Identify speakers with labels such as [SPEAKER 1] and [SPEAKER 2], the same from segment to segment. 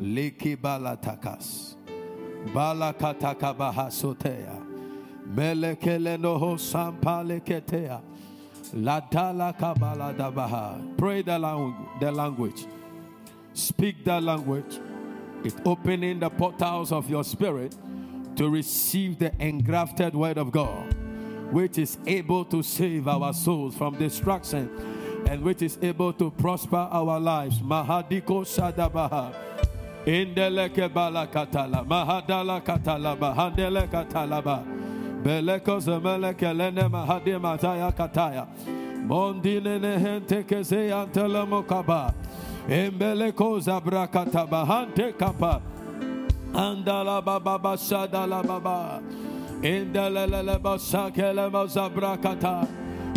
[SPEAKER 1] Liki balatakas. Balakataka bahasotea. Melekele noho sampaleketea. Ladala kabala dabaha. Pray the, lang- the language. Speak that language. It's opening the portals of your spirit to receive the engrafted word of God, which is able to save our souls from destruction and which is able to prosper our lives. Mahadiko Shadabaha. Indeleke balakatala, mahadala katala, bahandele katalaba, beleko zemeleke lene mahadi mataya kataya, mondine nehente keze antele mokaba, embeleko zabra kataba, hante kapa, andala baba bashadala baba, indelele basakele mazabra kata,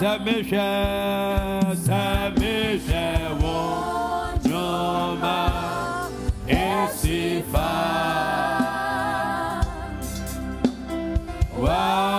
[SPEAKER 1] wase. Samisha, Samisha, Wonjoma, Esifa, Wayemye,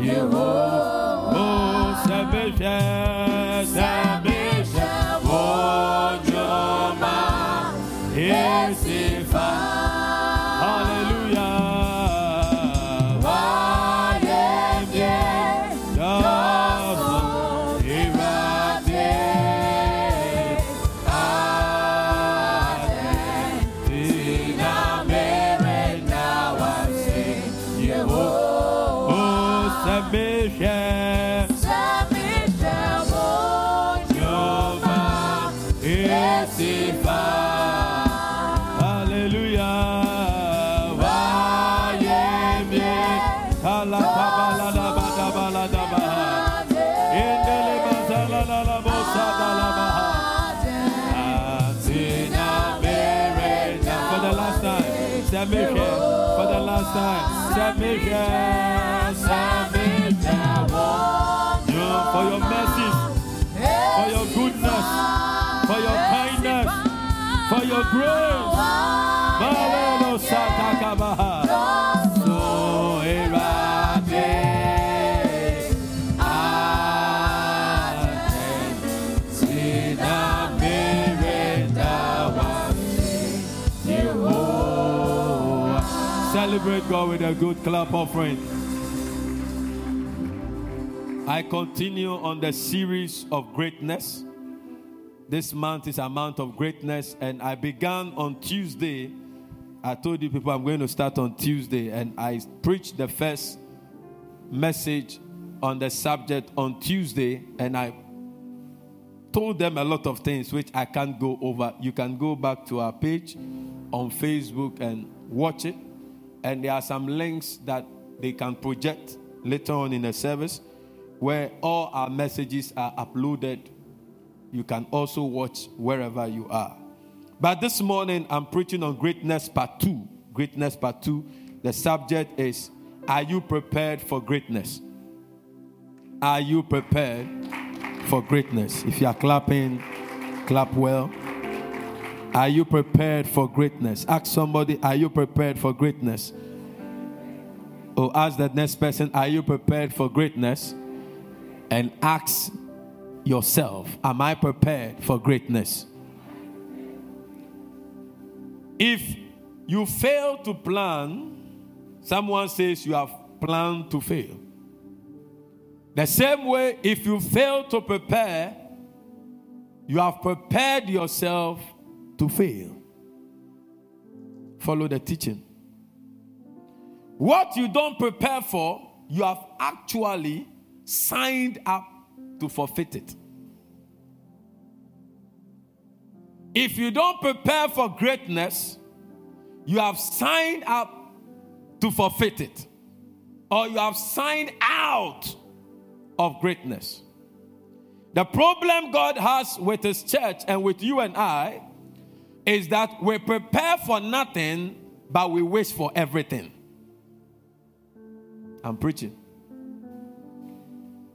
[SPEAKER 1] Yehovah. Oh, Sabesha, Sabesha, Celebrate God with a good clap offering. I continue on the series of greatness. This month is a month of greatness, and I began on Tuesday. I told you people I'm going to start on Tuesday, and I preached the first message on the subject on Tuesday, and I told them a lot of things which I can't go over. You can go back to our page on Facebook and watch it. And there are some links that they can project later on in the service where all our messages are uploaded. You can also watch wherever you are. But this morning, I'm preaching on Greatness Part 2. Greatness Part 2. The subject is Are you prepared for greatness? Are you prepared for greatness? If you are clapping, clap well. Are you prepared for greatness? Ask somebody, Are you prepared for greatness? Or ask that next person, Are you prepared for greatness? And ask yourself, Am I prepared for greatness? If you fail to plan, someone says you have planned to fail. The same way, if you fail to prepare, you have prepared yourself to fail. Follow the teaching. What you don't prepare for, you have actually signed up to forfeit it. If you don't prepare for greatness, you have signed up to forfeit it, or you have signed out of greatness. The problem God has with His church and with you and I is that we prepare for nothing, but we wish for everything. I'm preaching.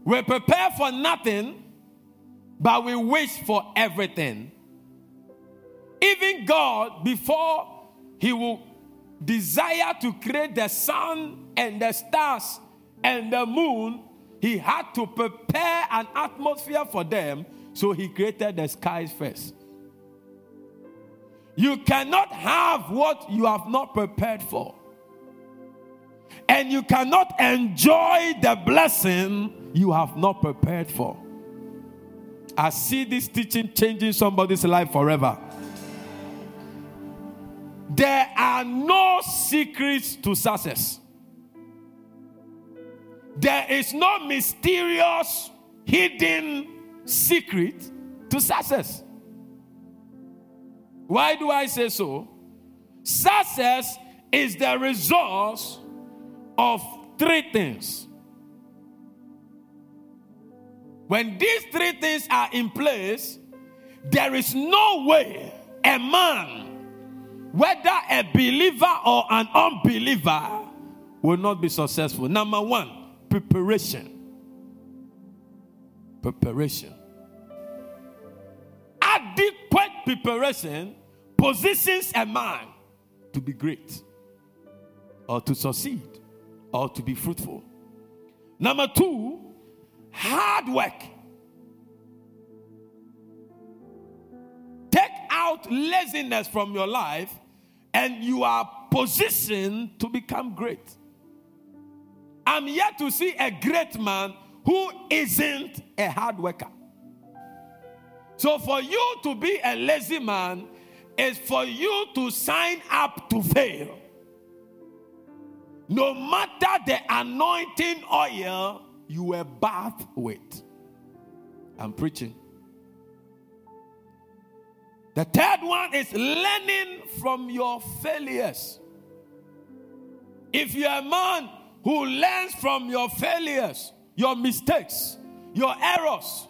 [SPEAKER 1] We prepare for nothing, but we wish for everything. Even God, before He will desire to create the sun and the stars and the moon, He had to prepare an atmosphere for them, so He created the skies first. You cannot have what you have not prepared for. And you cannot enjoy the blessing you have not prepared for. I see this teaching changing somebody's life forever. There are no secrets to success. There is no mysterious, hidden secret to success. Why do I say so? Success is the result of three things. When these three things are in place, there is no way a man, whether a believer or an unbeliever, will not be successful. Number one, preparation. Preparation. Adequate preparation positions a man to be great or to succeed or to be fruitful. Number two, hard work. Take out laziness from your life, and you are positioned to become great. I'm yet to see a great man who isn't a hard worker. So, for you to be a lazy man is for you to sign up to fail. No matter the anointing oil you were bathed with. I'm preaching. The third one is learning from your failures. If you're a man who learns from your failures, your mistakes, your errors,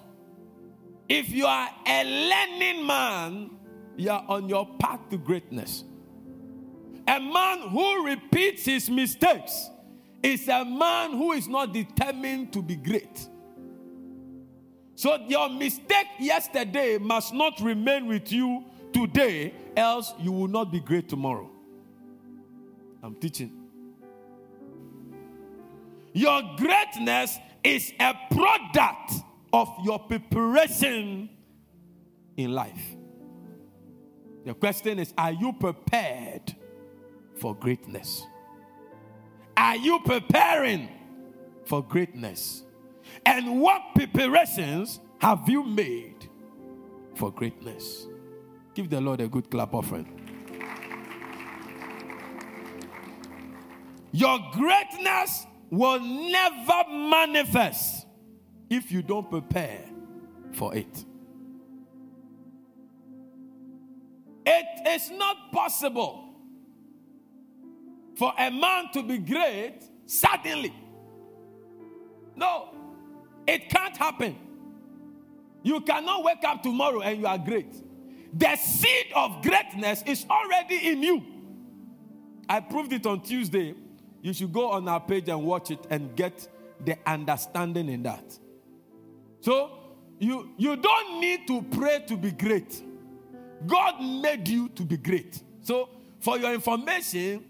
[SPEAKER 1] if you are a learning man, you are on your path to greatness. A man who repeats his mistakes is a man who is not determined to be great. So your mistake yesterday must not remain with you today, else you will not be great tomorrow. I'm teaching. Your greatness is a product of your preparation in life. The question is Are you prepared for greatness? Are you preparing for greatness? And what preparations have you made for greatness? Give the Lord a good clap offering. Your greatness will never manifest if you don't prepare for it. It is not possible for a man to be great suddenly. No, it can't happen. You cannot wake up tomorrow and you are great. The seed of greatness is already in you. I proved it on Tuesday. You should go on our page and watch it and get the understanding in that. So, you, you don't need to pray to be great. God made you to be great. So, for your information,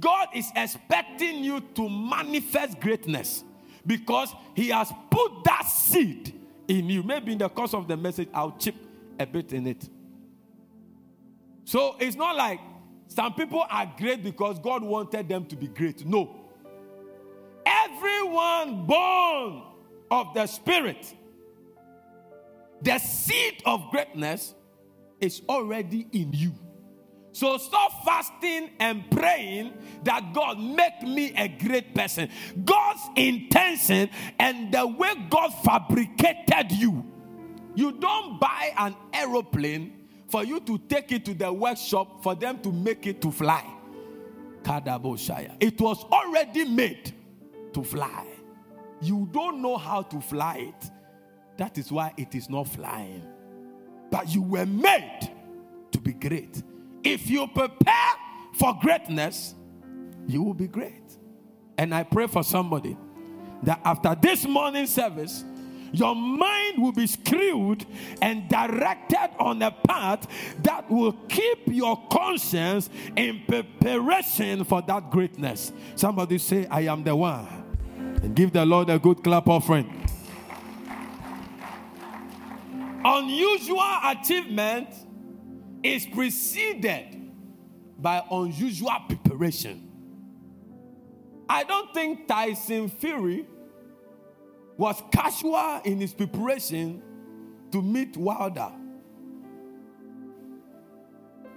[SPEAKER 1] God is expecting you to manifest greatness because He has put that seed in you. Maybe in the course of the message, I'll chip a bit in it. So it's not like some people are great because God wanted them to be great. No. Everyone born of the Spirit, the seed of greatness is already in you. So stop fasting and praying that God make me a great person. God's intention and the way God fabricated you. You don't buy an aeroplane for you to take it to the workshop for them to make it to fly. It was already made to fly. You don't know how to fly it. That is why it is not flying. But you were made to be great. If you prepare for greatness, you will be great. And I pray for somebody that after this morning service, your mind will be screwed and directed on a path that will keep your conscience in preparation for that greatness. Somebody say, I am the one. And give the Lord a good clap offering. Unusual achievement is preceded by unusual preparation. I don't think Tyson Fury was casual in his preparation to meet Wilder.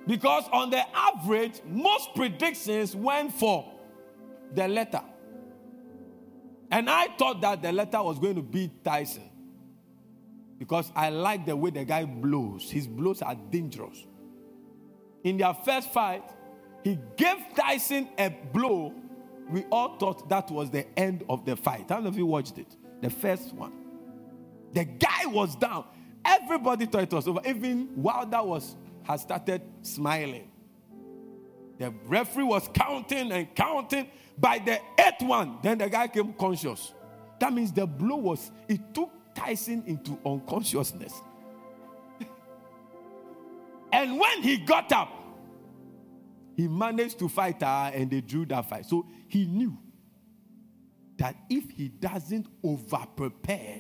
[SPEAKER 1] Because on the average, most predictions went for the letter. And I thought that the letter was going to beat Tyson. Because I like the way the guy blows. His blows are dangerous in their first fight, he gave Tyson a blow. We all thought that was the end of the fight. How many of you watched it? The first one. The guy was down. Everybody thought it was over. Even Wilder was had started smiling. The referee was counting and counting. By the eighth one, then the guy came conscious. That means the blow was, it took Tyson into unconsciousness. And when he got up, he managed to fight her and they drew that fight. So he knew that if he doesn't over prepare,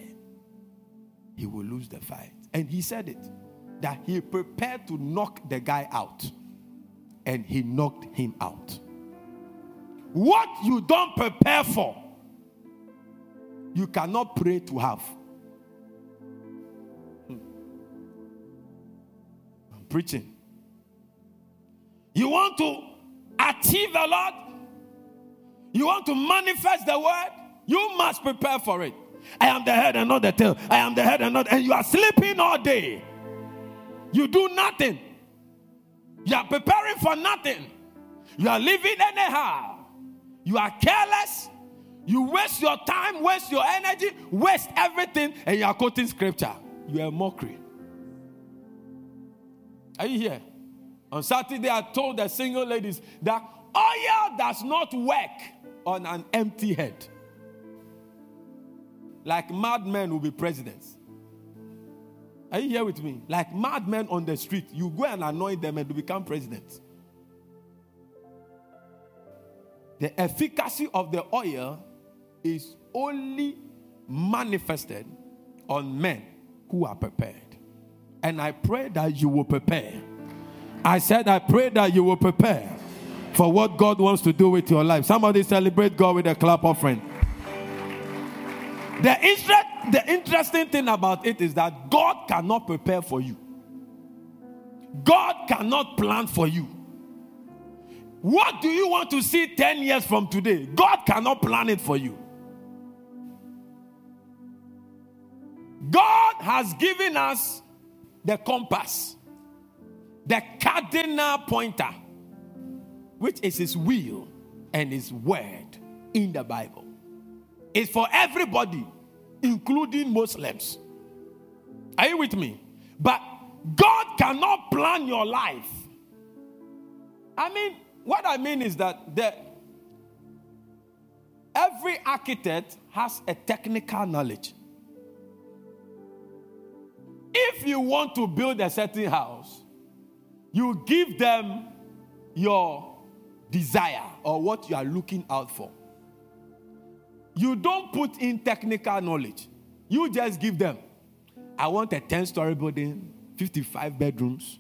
[SPEAKER 1] he will lose the fight. And he said it that he prepared to knock the guy out, and he knocked him out. What you don't prepare for, you cannot pray to have. Preaching. You want to achieve a lot? You want to manifest the word? You must prepare for it. I am the head and not the tail. I am the head and not, and you are sleeping all day. You do nothing. You are preparing for nothing. You are living anyhow. You are careless. You waste your time, waste your energy, waste everything, and you are quoting scripture. You are mockery. Are you here? On Saturday, I told the single ladies that oil does not work on an empty head. Like madmen will be presidents. Are you here with me? Like madmen on the street, you go and anoint them and become president. The efficacy of the oil is only manifested on men who are prepared. And I pray that you will prepare. I said, I pray that you will prepare for what God wants to do with your life. Somebody celebrate God with a clap offering. The, interest, the interesting thing about it is that God cannot prepare for you, God cannot plan for you. What do you want to see 10 years from today? God cannot plan it for you. God has given us the compass, the cardinal pointer, which is His will and His word in the Bible. It's for everybody, including Muslims. Are you with me? But God cannot plan your life. I mean, what I mean is that the, every architect has a technical knowledge. If you want to build a certain house, you give them your desire or what you are looking out for. You don't put in technical knowledge. You just give them, I want a 10 story building, 55 bedrooms,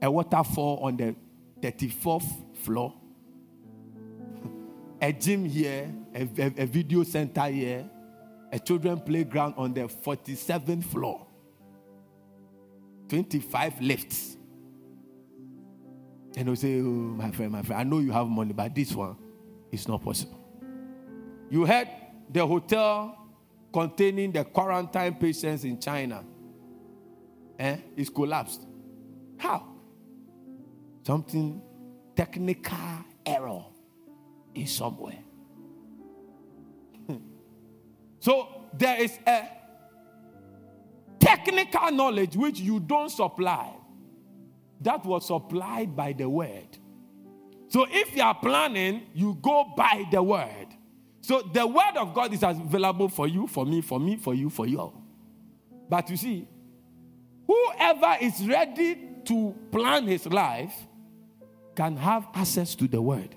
[SPEAKER 1] a waterfall on the 34th floor, a gym here, a, a, a video center here, a children playground on the 47th floor. 25 lifts. And they'll say, Oh, my friend, my friend, I know you have money, but this one is not possible. You heard the hotel containing the quarantine patients in China eh, is collapsed. How? Something technical error is somewhere. so there is a technical knowledge which you don't supply, that was supplied by the word. So if you are planning, you go by the word. So the word of God is available for you, for me, for me, for you, for you. All. But you see, whoever is ready to plan his life can have access to the word.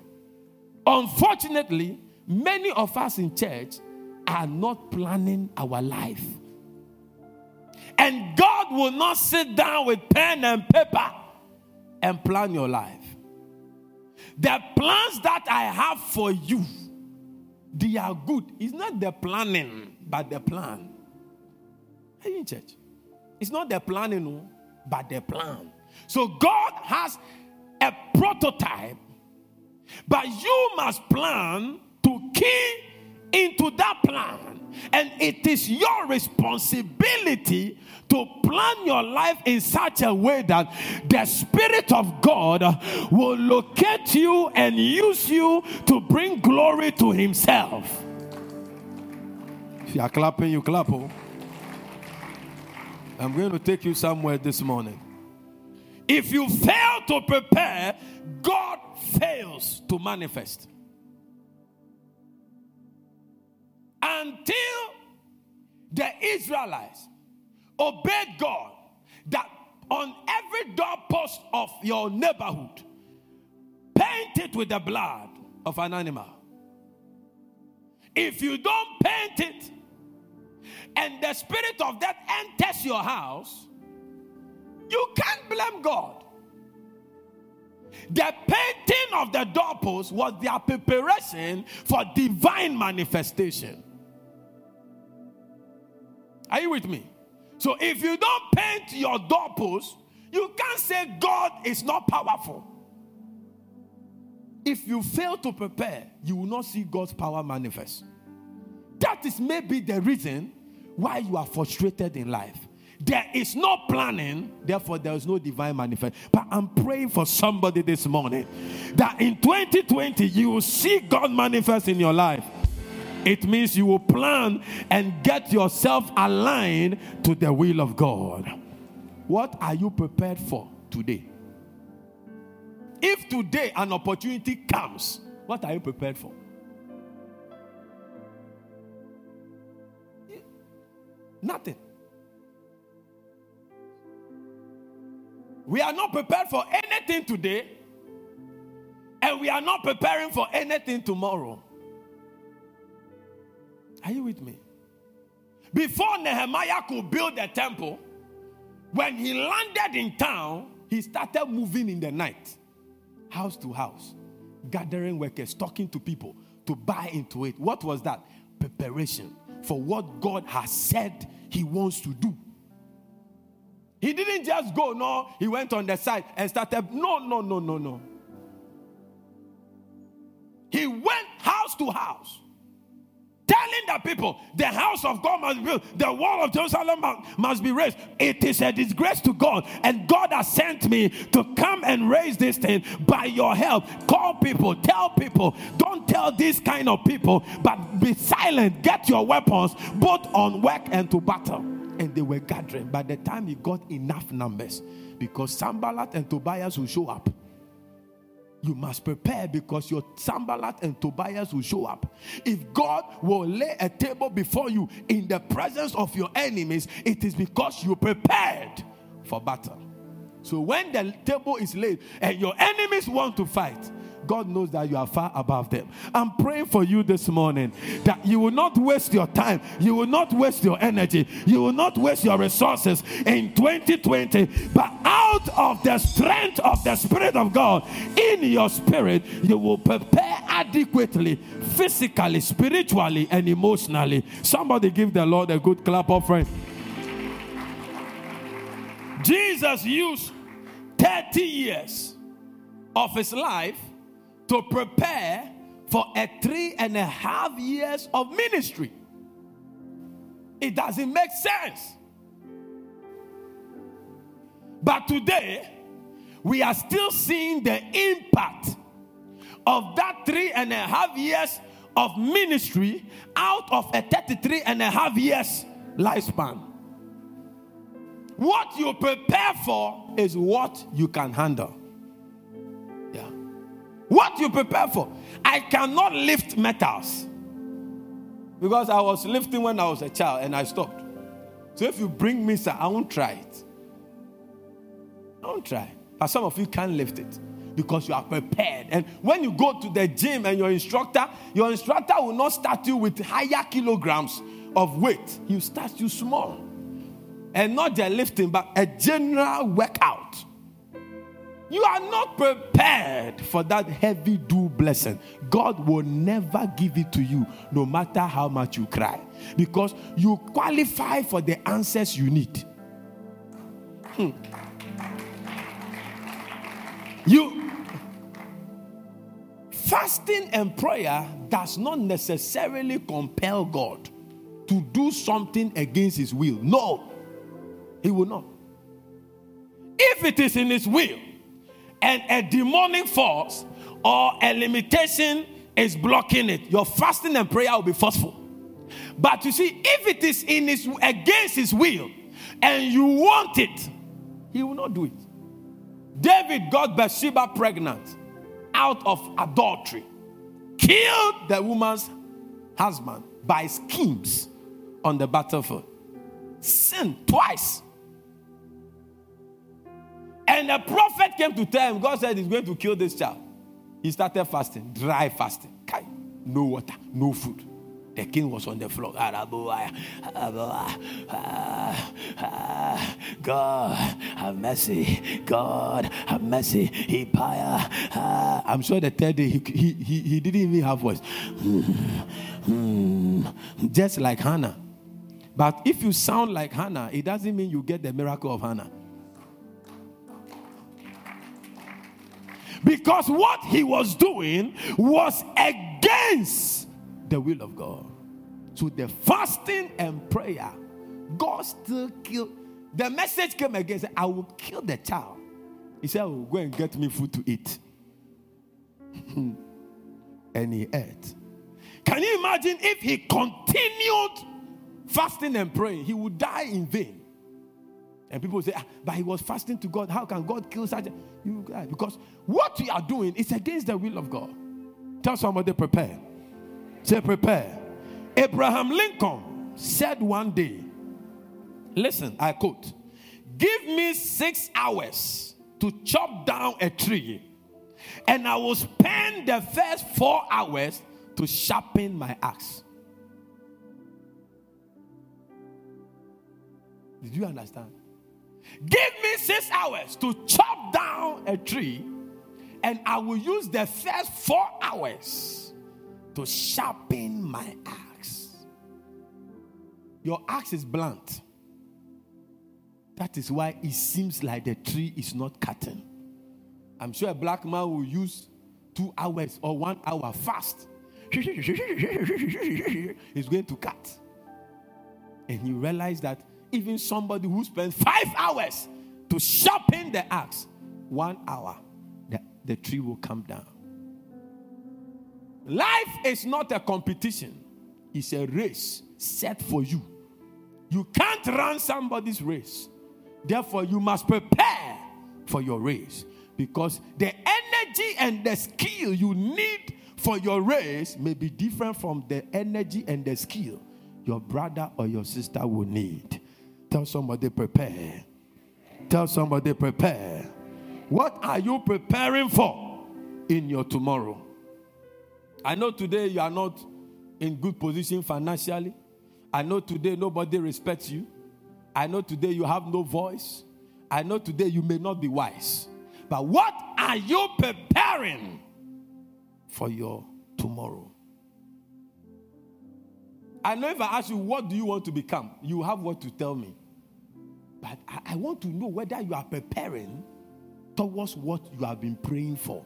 [SPEAKER 1] Unfortunately, many of us in church are not planning our life. And God will not sit down with pen and paper and plan your life. The plans that I have for you, they are good. It's not the planning, but the plan. Are you in church? It's not the planning, oh, but the plan. So God has a prototype, but you must plan to key into that plan. And it is your responsibility to plan your life in such a way that the Spirit of God will locate you and use you to bring glory to Himself. If you are clapping, you clap. Oh. I'm going to take you somewhere this morning. If you fail to prepare, God fails to manifest. Until the Israelites obeyed God, that on every doorpost of your neighborhood, paint it with the blood of an animal. If you don't paint it, and the spirit of death enters your house, you can't blame God. The painting of the doorpost was their preparation for divine manifestation. Are you with me? So if you don't paint your doorpost, you can't say God is not powerful. If you fail to prepare, you will not see God's power manifest. That is maybe the reason why you are frustrated in life. There is no planning, therefore, there is no divine manifest. But I'm praying for somebody this morning that in 2020 you will see God manifest in your life. It means you will plan and get yourself aligned to the will of God. What are you prepared for today? If today an opportunity comes, what are you prepared for? Nothing. We are not prepared for anything today, and we are not preparing for anything tomorrow. Are you with me? Before Nehemiah could build the temple, when he landed in town, he started moving in the night, house to house, gathering workers, talking to people to buy into it. What was that? Preparation for what God has said he wants to do. He didn't just go, no, he went on the side and started. No, no, no, no, no. He went house to house telling the people the house of God must be built, the wall of Jerusalem must be raised. It is a disgrace to God, and God has sent me to come and raise this thing by your help. Call people, tell people, don't tell these kind of people, but be silent. Get your weapons both on work and to battle. And they were gathering. By the time he got enough numbers, because Sanballat and Tobias will show up you must prepare because your Sanballat and Tobias will show up. If God will lay a table before you in the presence of your enemies, it is because you prepared for battle. So when the table is laid and your enemies want to fight, God knows that you are far above them. I'm praying for you this morning that you will not waste your time, you will not waste your energy, you will not waste your resources in 2020, but out of the strength of the Spirit of God in your spirit, you will prepare adequately, physically, spiritually, and emotionally. Somebody give the Lord a good clap offering. Jesus used 30 years of his life to prepare for a three and a half years of ministry. It doesn't make sense. But today, we are still seeing the impact of that three and a half years of ministry out of a 33 and a half years lifespan. What you prepare for is what you can handle. What you prepare for? I cannot lift metals because I was lifting when I was a child and I stopped. So if you bring me, sir, I won't try it. I won't try. But some of you can't lift it because you are prepared. And when you go to the gym and your instructor, your instructor will not start you with higher kilograms of weight. He starts you small. And not just lifting, but a general workout. You are not prepared for that heavy do blessing. God will never give it to you, no matter how much you cry, because you qualify for the answers you need. Hmm. You fasting and prayer does not necessarily compel God to do something against his will. No, he will not. If it is in his will, and a demonic force or a limitation is blocking it, your fasting and prayer will be forceful. But you see, if it is in his against his will and you want it, he will not do it. David got Bathsheba pregnant out of adultery, killed the woman's husband by schemes on the battlefield, sinned twice and the prophet came to tell him, God said he's going to kill this child. He started fasting, dry fasting. No water, no food. The king was on the floor. God, have mercy. God, have mercy. He ah, I'm sure the third day he, he, he, he didn't even have voice. Hmm, hmm. Just like Hannah. But if you sound like Hannah, it doesn't mean you get the miracle of Hannah. Because what he was doing was against the will of God. So the fasting and prayer, God still killed. The message came again, said, I will kill the child. He said, Go and get me food to eat. and he ate. Can you imagine if he continued fasting and praying? He would die in vain. And people say, ah, but he was fasting to God. How can God kill such a you? Because what you are doing is against the will of God. Tell somebody prepare. Say prepare. Abraham Lincoln said one day, listen, I quote, give me six hours to chop down a tree, and I will spend the first four hours to sharpen my axe. Did you understand? Give me six hours to chop down a tree, and I will use the first four hours to sharpen my axe. Your axe is blunt. That is why it seems like the tree is not cutting. I'm sure a black man will use two hours or one hour fast, He's going to cut. And you realize that even somebody who spends five hours to sharpen the axe, one hour, the, the tree will come down. Life is not a competition, it's a race set for you. You can't run somebody's race. Therefore, you must prepare for your race because the energy and the skill you need for your race may be different from the energy and the skill your brother or your sister will need. Tell somebody, prepare. Tell somebody, prepare. What are you preparing for in your tomorrow? I know today you are not in good position financially. I know today nobody respects you. I know today you have no voice. I know today you may not be wise. But what are you preparing for your tomorrow? I know if I ask you, what do you want to become? You have what to tell me. But I, I want to know whether you are preparing towards what you have been praying for,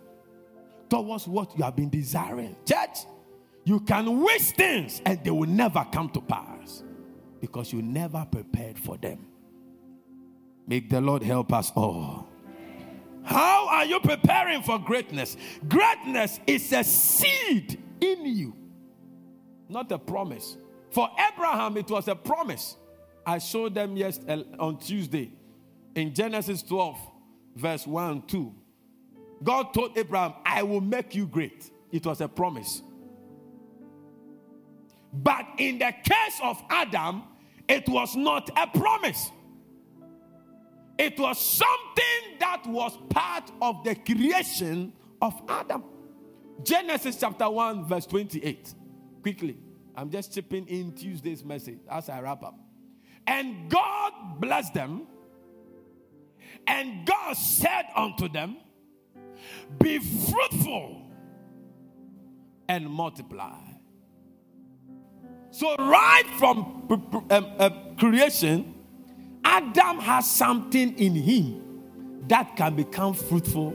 [SPEAKER 1] towards what you have been desiring. Church, you can wish things and they will never come to pass because you never prepared for them. Make the Lord help us all. How are you preparing for greatness? Greatness is a seed in you, not a promise. For Abraham, it was a promise. I showed them yesterday uh, on Tuesday in Genesis 12, verse 1 and 2. God told Abraham, I will make you great. It was a promise. But in the case of Adam, it was not a promise. It was something that was part of the creation of Adam. Genesis chapter 1, verse 28. Quickly, I'm just chipping in Tuesday's message as I wrap up. And God blessed them, and God said unto them, Be fruitful and multiply. So, right from um, uh, creation, Adam has something in him that can become fruitful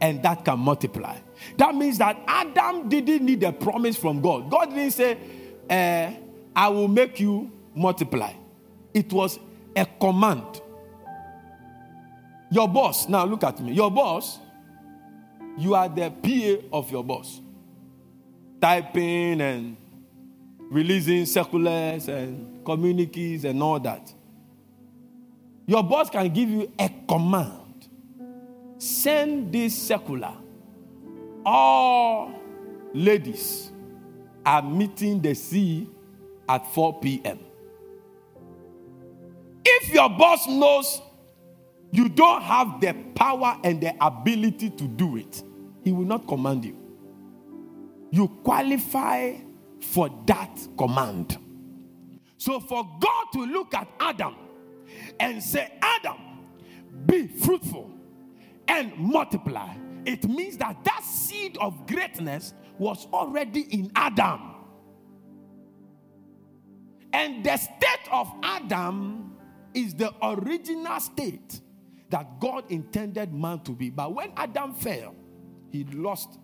[SPEAKER 1] and that can multiply. That means that Adam didn't need a promise from God. God didn't say, uh, I will make you multiply. It was a command. Your boss, now look at me. Your boss, you are the PA of your boss. Typing and releasing circulars and communiques and all that. Your boss can give you a command send this circular. All ladies are meeting the sea at 4 p.m. If your boss knows you don't have the power and the ability to do it, he will not command you. You qualify for that command. So, for God to look at Adam and say, Adam, be fruitful and multiply, it means that that seed of greatness was already in Adam. And the state of Adam is the original state that God intended man to be. But when Adam fell, he lost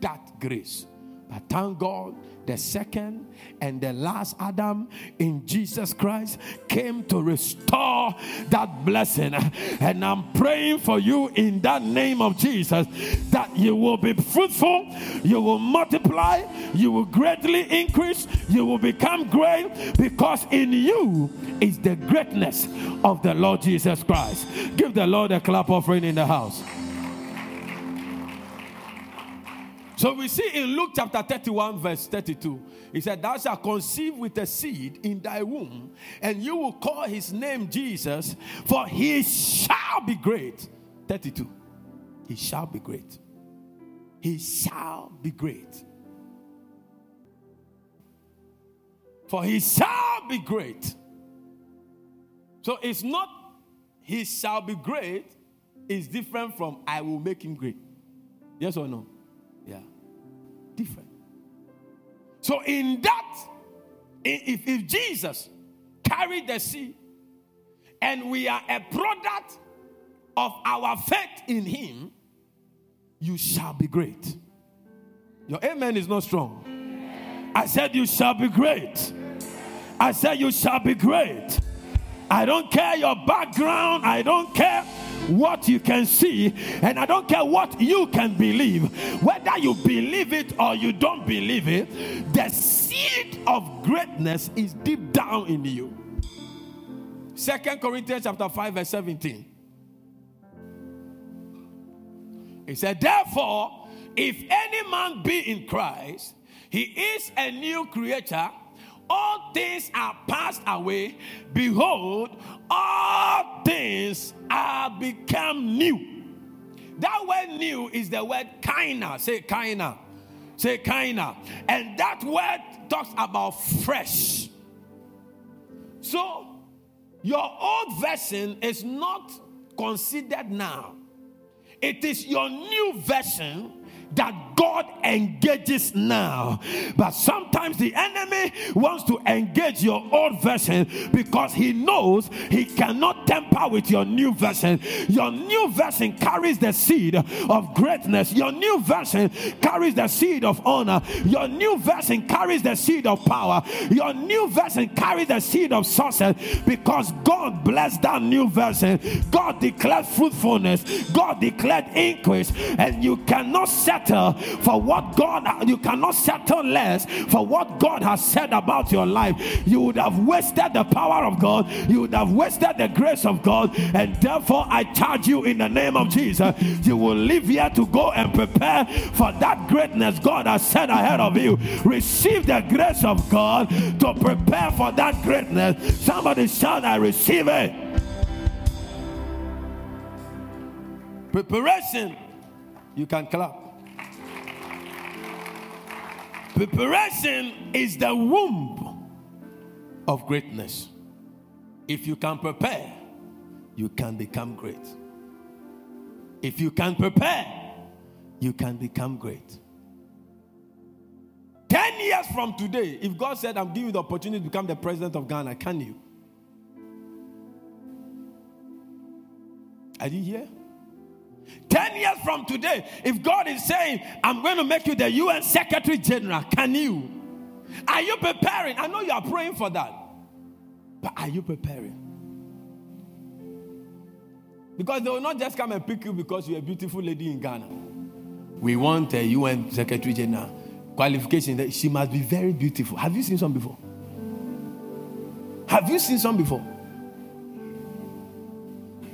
[SPEAKER 1] that grace. But thank God, the second and the last Adam in Jesus Christ came to restore that blessing. And I'm praying for you in that name of Jesus that you will be fruitful, you will multiply, you will greatly increase, you will become great because in you is the greatness of the Lord Jesus Christ. Give the Lord a clap offering in the house. So we see in Luke chapter 31, verse 32, he said, Thou shalt conceive with a seed in thy womb, and you will call his name Jesus, for he shall be great. 32. He shall be great. He shall be great. For he shall be great. So it's not he shall be great, it's different from I will make him great. Yes or no? Different. So, in that, if, if Jesus carried the sea and we are a product of our faith in him, you shall be great. Your amen is not strong. I said, You shall be great. I said, You shall be great. I don't care your background. I don't care what you can see, and I don't care what you can believe. Whether you believe it or you don't believe it, the seed of greatness is deep down in you. Second Corinthians chapter 5, verse 17. He said, Therefore, if any man be in Christ, he is a new creature. All things are passed away. Behold, all things are become new. That word new is the word kaina. Say kaina. Say kaina. And that word talks about fresh. So, your old version is not considered now. It is your new version that God engages now. But sometimes the enemy wants to engage your old version because he knows he cannot temper with your new version. Your new version carries the seed of greatness, your new version carries the seed of honor, your new version carries the seed of power, your new version carries the seed of success because God blessed that new version. God declared fruitfulness, God declared increase, and you cannot settle for what God, you cannot settle less for what God has said about your life. You would have wasted the power of God, you would have wasted the grace of God, and therefore I charge you in the name of Jesus. You will live here to go and prepare for that greatness God has set ahead of you. Receive the grace of God to prepare for that greatness. Somebody shout, I receive it. Preparation. You can clap. Preparation is the womb of greatness. If you can prepare, you can become great. If you can prepare, you can become great. 10 years from today, if God said, I'm giving you the opportunity to become the president of Ghana, can you? Are you here? 10 years from today, if God is saying, I'm going to make you the UN Secretary General, can you? Are you preparing? I know you are praying for that. But are you preparing? Because they will not just come and pick you because you're a beautiful lady in Ghana. We want a UN Secretary General qualification that she must be very beautiful. Have you seen some before? Have you seen some before?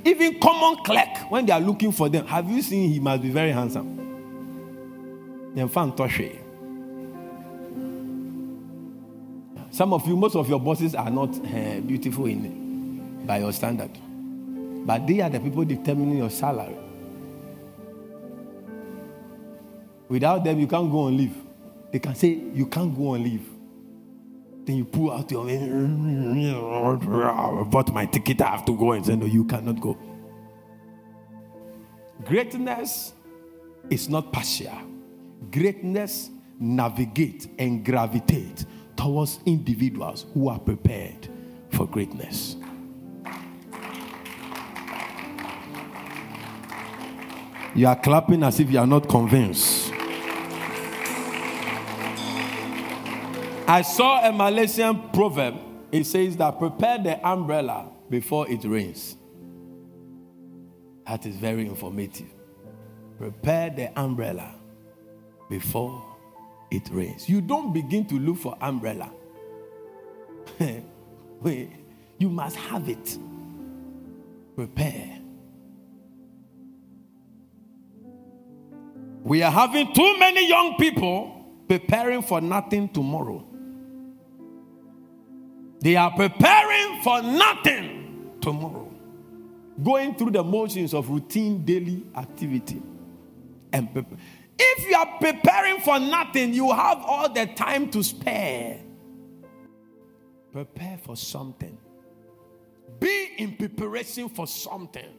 [SPEAKER 1] Even common clerk, when they are looking for them, have you seen he must be very handsome? Some of you, most of your bosses are not uh, beautiful in, by your standard, but they are the people determining your salary. Without them, you can't go on leave. They can say you can't go on leave. Then you pull out your, I bought my ticket, I have to go and say, no, you cannot go. Greatness is not partial. Greatness navigate and gravitate towards individuals who are prepared for greatness. You are clapping as if you are not convinced. I saw a Malaysian proverb. It says that prepare the umbrella before it rains. That is very informative. Prepare the umbrella before it rains. You don't begin to look for umbrella. You must have it. Prepare. We are having too many young people preparing for nothing tomorrow. They are preparing for nothing tomorrow. Going through the motions of routine daily activity. And if you are preparing for nothing, you have all the time to spare. Prepare for something. Be in preparation for something.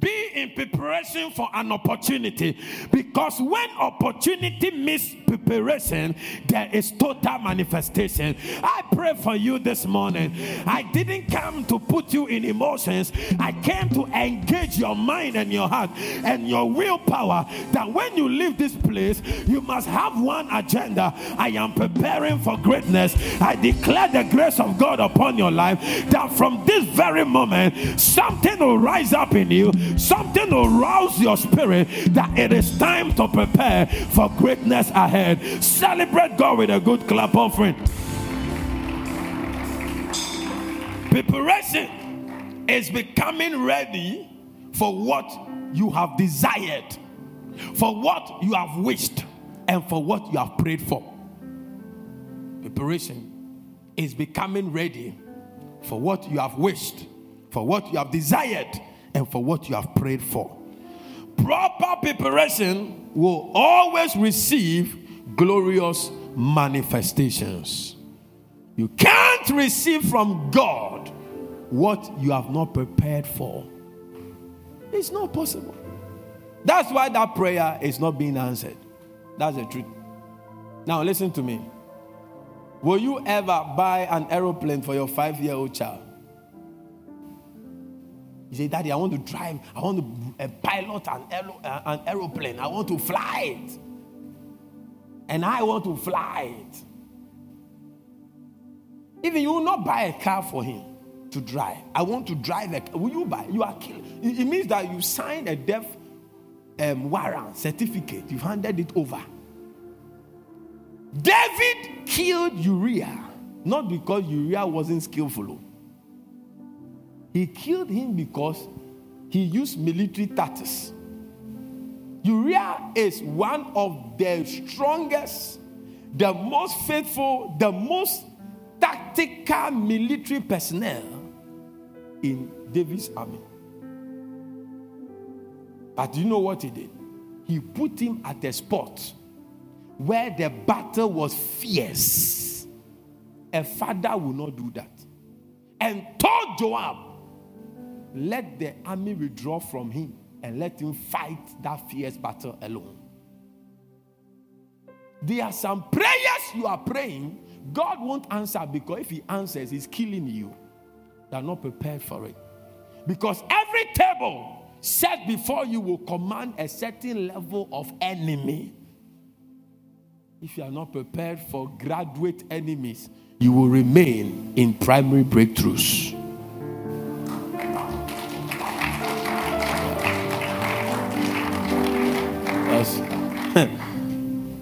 [SPEAKER 1] Be in preparation for an opportunity because when opportunity meets preparation, there is total manifestation. I pray for you this morning. I didn't come to put you in emotions, I came to engage your mind and your heart and your willpower that when you leave this place, you must have one agenda. I am preparing for greatness. I declare the grace of God upon your life that from this very moment, something will rise up in you something will rouse your spirit that it is time to prepare for greatness ahead. Celebrate God with a good clap offering. Preparation is becoming ready for what you have desired, for what you have wished, and for what you have prayed for. Preparation is becoming ready for what you have wished, for what you have desired, and for what you have prayed for. Proper preparation will always receive glorious manifestations. You can't receive from God what you have not prepared for. It's not possible. That's why that prayer is not being answered. That's the truth. Now, listen to me. Will you ever buy an aeroplane for your five year old child? He said, Daddy, I want to drive, I want to uh, pilot an, aero, uh, an aeroplane, I want to fly it. And I want to fly it. Even you will not buy a car for him to drive. I want to drive a car. Will you buy? You are killed. It means that you signed a death um, warrant certificate, you've handed it over. David killed Uriah, not because Uriah wasn't skillful. He killed him because he used military tactics. Uriah is one of the strongest, the most faithful, the most tactical military personnel in David's army. But do you know what he did? He put him at a spot where the battle was fierce. A father will not do that. And told Joab, let the army withdraw from him and let him fight that fierce battle alone. There are some prayers you are praying, God won't answer because if He answers, He's killing you. They are not prepared for it. Because every table set before you will command a certain level of enemy. If you are not prepared for graduate enemies, you will remain in primary breakthroughs.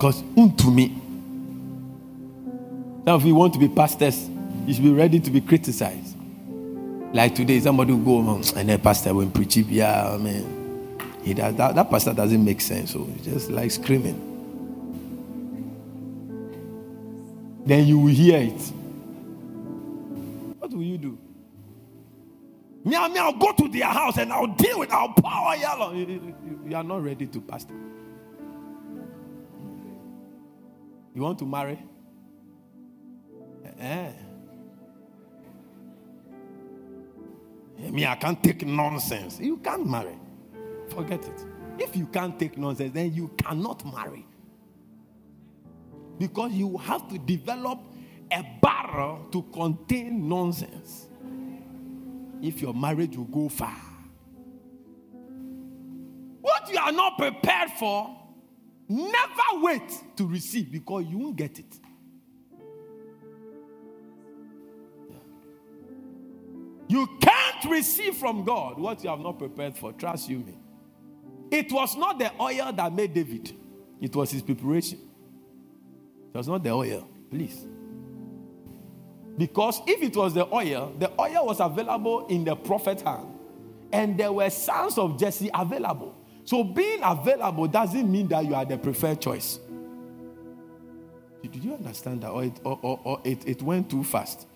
[SPEAKER 1] Because unto me. Now, if you want to be pastors, you should be ready to be criticized. Like today, somebody will go oh, and then pastor will preach. Yeah, I mean, he does, that, that pastor doesn't make sense. So he just like screaming. Then you will hear it. What will you do? Me, mean, I'll go to their house and I'll deal with, I'll power. You are not ready to pastor. You want to marry? Eh. Me, I can't take nonsense. You can't marry. Forget it. If you can't take nonsense, then you cannot marry. Because you have to develop a barrel to contain nonsense. If your marriage will go far. What you are not prepared for Never wait to receive because you won't get it. You can't receive from God what you have not prepared for. Trust you me. It was not the oil that made David, it was his preparation. It was not the oil, please. Because if it was the oil, the oil was available in the prophet's hand, and there were sons of Jesse available. So being available doesn't mean that you are the preferred choice. Did you understand that? Or it, or, or, or it, it went too fast?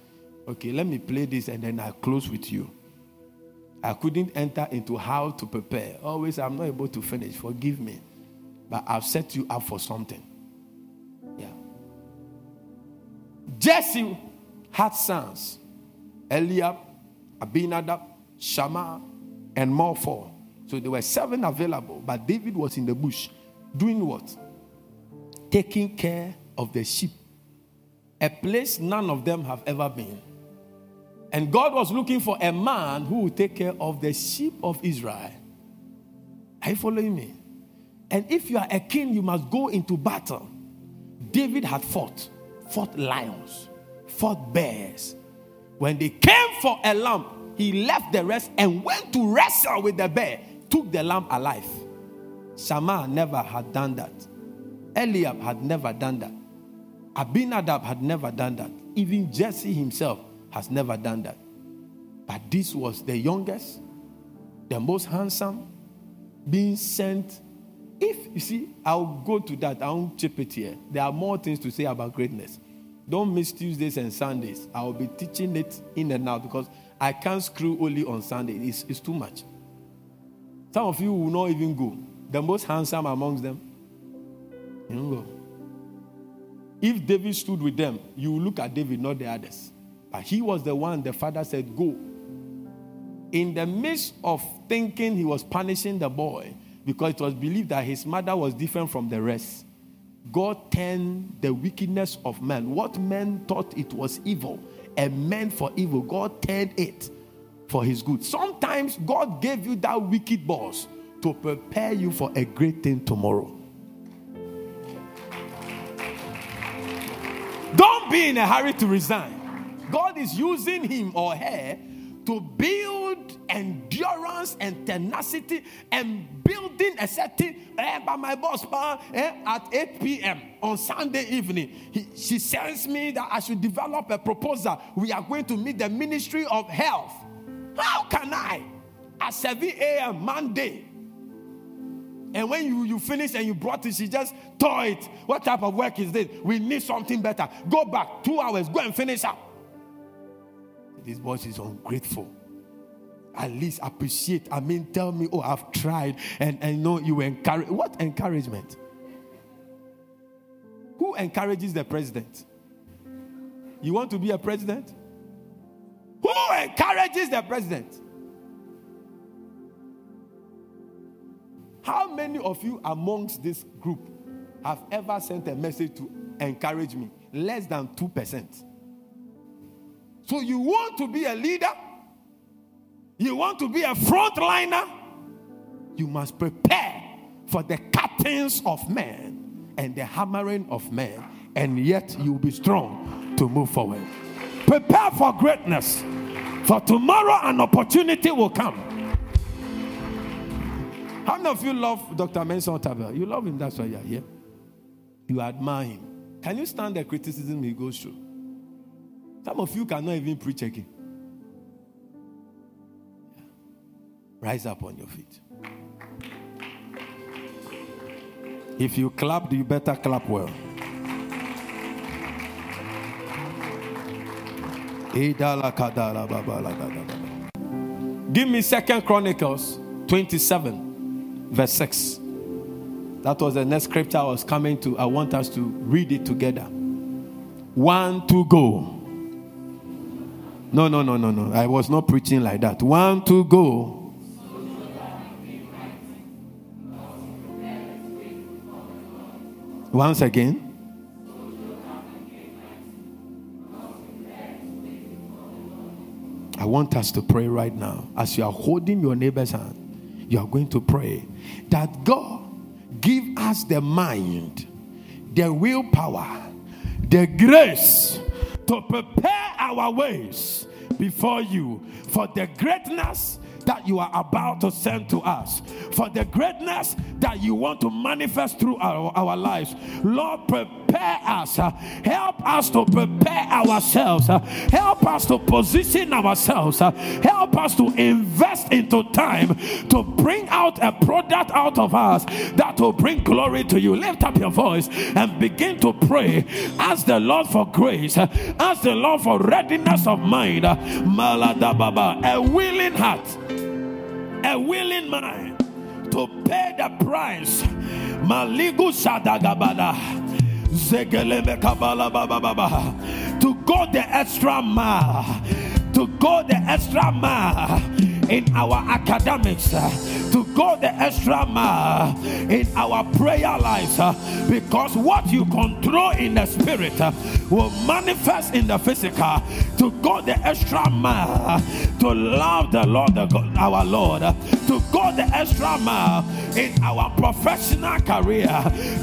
[SPEAKER 1] Okay, let me play this and then I'll close with you. I couldn't enter into how to prepare. Always, I'm not able to finish. Forgive me. But I've set you up for something. Yeah. Jesse had sons Eliab, Abinadab, Shammah, and more four So there were seven available, but David was in the bush doing what? Taking care of the sheep. A place none of them have ever been. And God was looking for a man who would take care of the sheep of Israel. Are you following me? And if you are a king, you must go into battle. David had fought, fought lions, fought bears. When they came for a lamb, he left the rest and went to wrestle with the bear, took the lamb alive. Shammah never had done that. Eliab had never done that. Abinadab had never done that. Even Jesse himself has never done that. But this was the youngest, the most handsome, being sent. If you see, I'll go to that, I won't chip it here. There are more things to say about greatness. Don't miss Tuesdays and Sundays. I will be teaching it in and out because I can't screw only on Sunday. It's, it's too much. Some of you will not even go. The most handsome amongst them, you don't go. If David stood with them, you will look at David, not the others. But he was the one the father said, Go. In the midst of thinking he was punishing the boy because it was believed that his mother was different from the rest, God turned the wickedness of man. What men thought it was evil and meant for evil, God turned it for his good. Sometimes God gave you that wicked boss to prepare you for a great thing tomorrow. Don't be in a hurry to resign. God is using him or her to build endurance and tenacity and building a certain eh, by my boss eh, at 8 p.m. on Sunday evening. He, she sends me that I should develop a proposal. We are going to meet the Ministry of Health. How can I at 7 a.m. Monday? And when you, you finish and you brought it, she just tore it. What type of work is this? We need something better. Go back two hours, go and finish up. This boss is ungrateful. At least appreciate. I mean, tell me, oh, I've tried, and I know you encourage. What encouragement? Who encourages the president? You want to be a president? Encourages the president? How many of you amongst this group have ever sent a message to encourage me? Less than 2%. So you want to be a leader? You want to be a frontliner? You must prepare for the cuttings of men and the hammering of men, and yet you'll be strong to move forward. Prepare for greatness, for tomorrow an opportunity will come. How many of you love Dr. Mensa Otabil? You love him, that's why you're here. You admire him. Can you stand the criticism he goes through? Some of you cannot even preach again. Rise up on your feet. If you clap, you better clap well. Give me Second Chronicles 27, verse 6. That was the next scripture I was coming to. I want us to read it together. One, two, go. No, no, no, no, no. I was not preaching like that. One, two, go. Once again. I want us to pray right now. As you are holding your neighbor's hand, you are going to pray that God give us the mind, the willpower, the grace to prepare our ways before you for the greatness that you are about to send to us, for the greatness that you want to manifest through our, our lives. Lord, prepare us. Uh, help us to prepare ourselves. Help us to position ourselves. Help us to invest into time to bring out a product out of us that will bring glory to you. Lift up your voice and begin to pray. Ask the Lord for grace. Ask the Lord for readiness of mind. A willing heart a willing mind to pay the price. Maligu Sadagabada. To go the extra mile to go the extra mile in our academics, uh, to go the extra mile in our prayer lives, uh, because what you control in the spirit uh, will manifest in the physical. To go the extra mile, to love the Lord, our Lord, to go the extra mile in our professional career,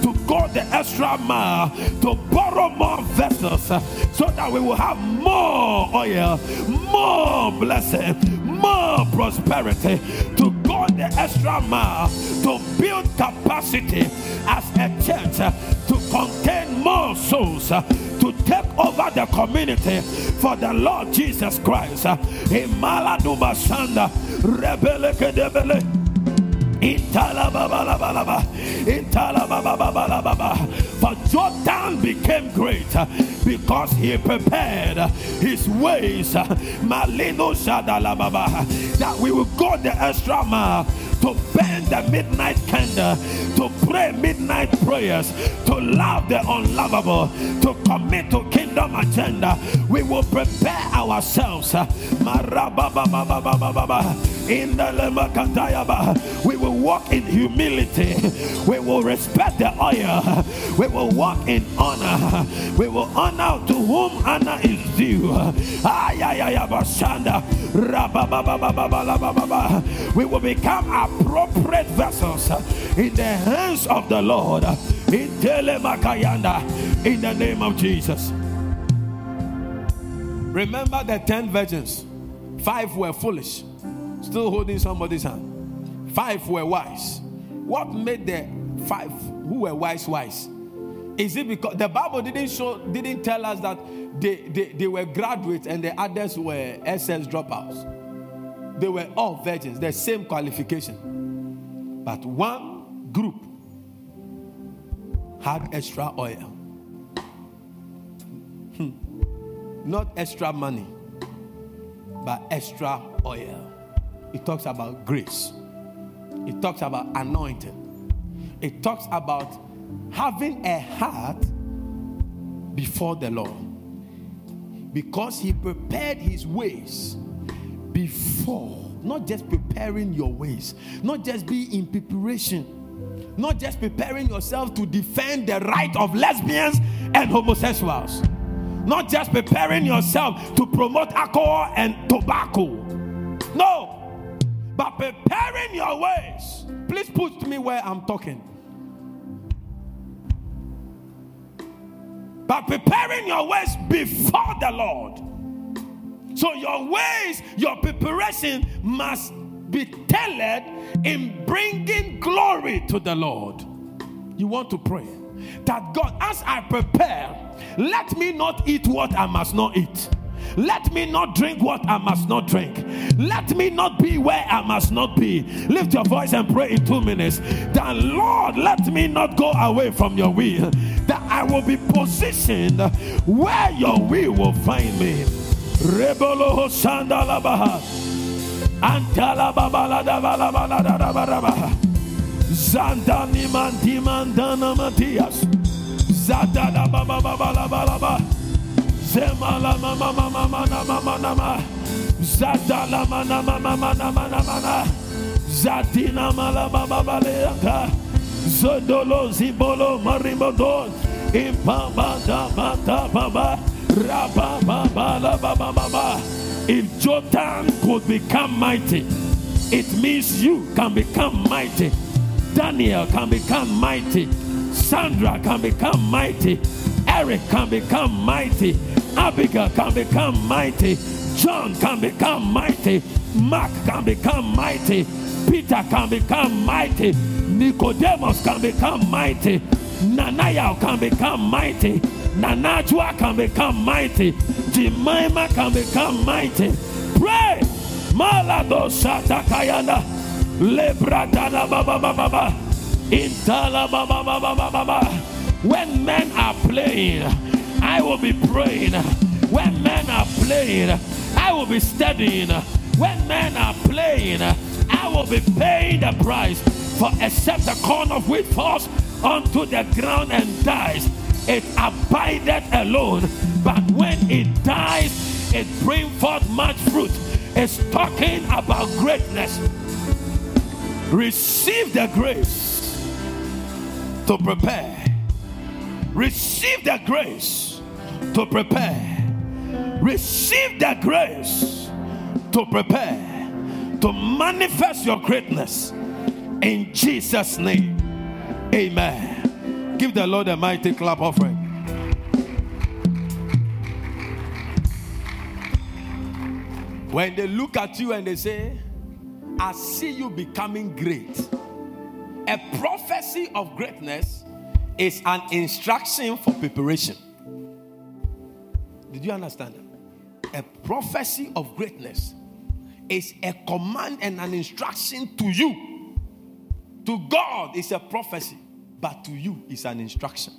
[SPEAKER 1] to go the extra mile, to borrow more vessels so that we will have more oil, more blessing, more prosperity, to go the extra mile, to build capacity as a church to contain more souls to take over the community for the Lord Jesus Christ. Imala Sanda Rebele Kedebele. For Jotham became great uh, because he prepared uh, his ways. Uh, Malino That we will go the extra mile to burn the midnight candle, to pray midnight prayers, to love the unlovable, to commit to kingdom agenda. We will prepare ourselves. In the we will walk in humility. We will respect the oil. We will walk in honor. We will honor to whom honor is due. We will become appropriate vessels in the hands of the Lord. In the name of Jesus. Remember the ten virgins. Five were foolish, still holding somebody's hand. Five were wise. What made the five who were wise wise? Is it because the Bible didn't show, didn't tell us that they, they, they were graduates and the others were SS dropouts? They were all virgins, the same qualification. But one group had extra oil. Hmm. Not extra money, but extra oil. It talks about grace, it talks about anointing, it talks about having a heart before the Lord because He prepared His ways before. Not just preparing your ways, not just be in preparation, not just preparing yourself to defend the right of lesbians and homosexuals not just preparing yourself to promote alcohol and tobacco. No, but preparing your ways. Please put me where I'm talking. But preparing your ways before the Lord. So your ways, your preparation must be tailored in bringing glory to the Lord. You want to pray that God, as I prepare, let me not eat what I must not eat. Let me not drink what I must not drink. Let me not be where I must not be. Lift your voice and pray in two minutes. That Lord, let me not go away from your will. That I will be positioned where your will will find me. Rebolo Zemala mama mama mana mama nama. Zadala mana mama mana mana mana. Zadina mala baba baleata. Zodolo zibolo marimodo. Impamba da bata baba. Raba baba la baba baba. If Jotham could become mighty, it means you can become mighty. Daniel can become mighty. Sandra can become mighty. Eric can become mighty. Abigail can become mighty. John can become mighty. Mark can become mighty. Peter can become mighty. Nicodemus can become mighty. Nanaya can become mighty. Nanajua can become mighty. Jemima can become mighty. Pray. Malado Shatakayana. Lebradana Baba Baba. When men are playing, I will be praying. When men are playing, I will be studying. When men are playing, I will be paying the price. For except the corn of wheat falls onto the ground and dies, it abideth alone. But when it dies, it bring forth much fruit. It's talking about greatness. Receive the grace to prepare. Receive the grace to prepare. Receive the grace to prepare, to manifest your greatness in Jesus' name. Amen. Give the Lord a mighty clap offering. When they look at you and they say, I see you becoming great. A prophecy of greatness is an instruction for preparation. Did you understand? A prophecy of greatness is a command and an instruction to you. To God is a prophecy, but to you is an instruction.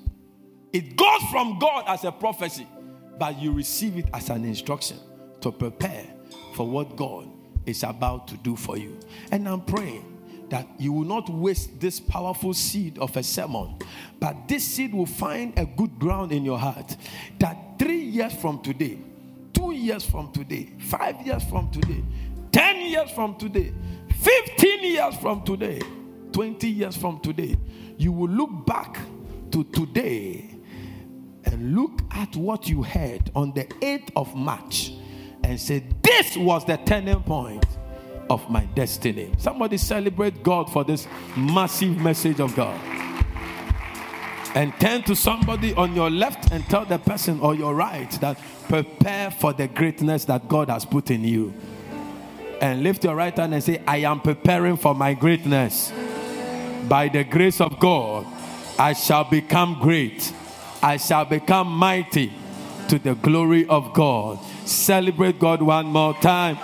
[SPEAKER 1] It goes from God as a prophecy, but you receive it as an instruction to prepare for what God is about to do for you. And I'm praying that you will not waste this powerful seed of a sermon, but this seed will find a good ground in your heart. That three years from today, two years from today, five years from today, 10 years from today, 15 years from today, 20 years from today, you will look back to today and look at what you heard on the 8th of March and say, This was the turning point of my destiny. Somebody celebrate God for this massive message of God. And turn to somebody on your left and tell the person on your right that prepare for the greatness that God has put in you. And lift your right hand and say, I am preparing for my greatness. By the grace of God, I shall become great. I shall become mighty to the glory of God. Celebrate God one more time.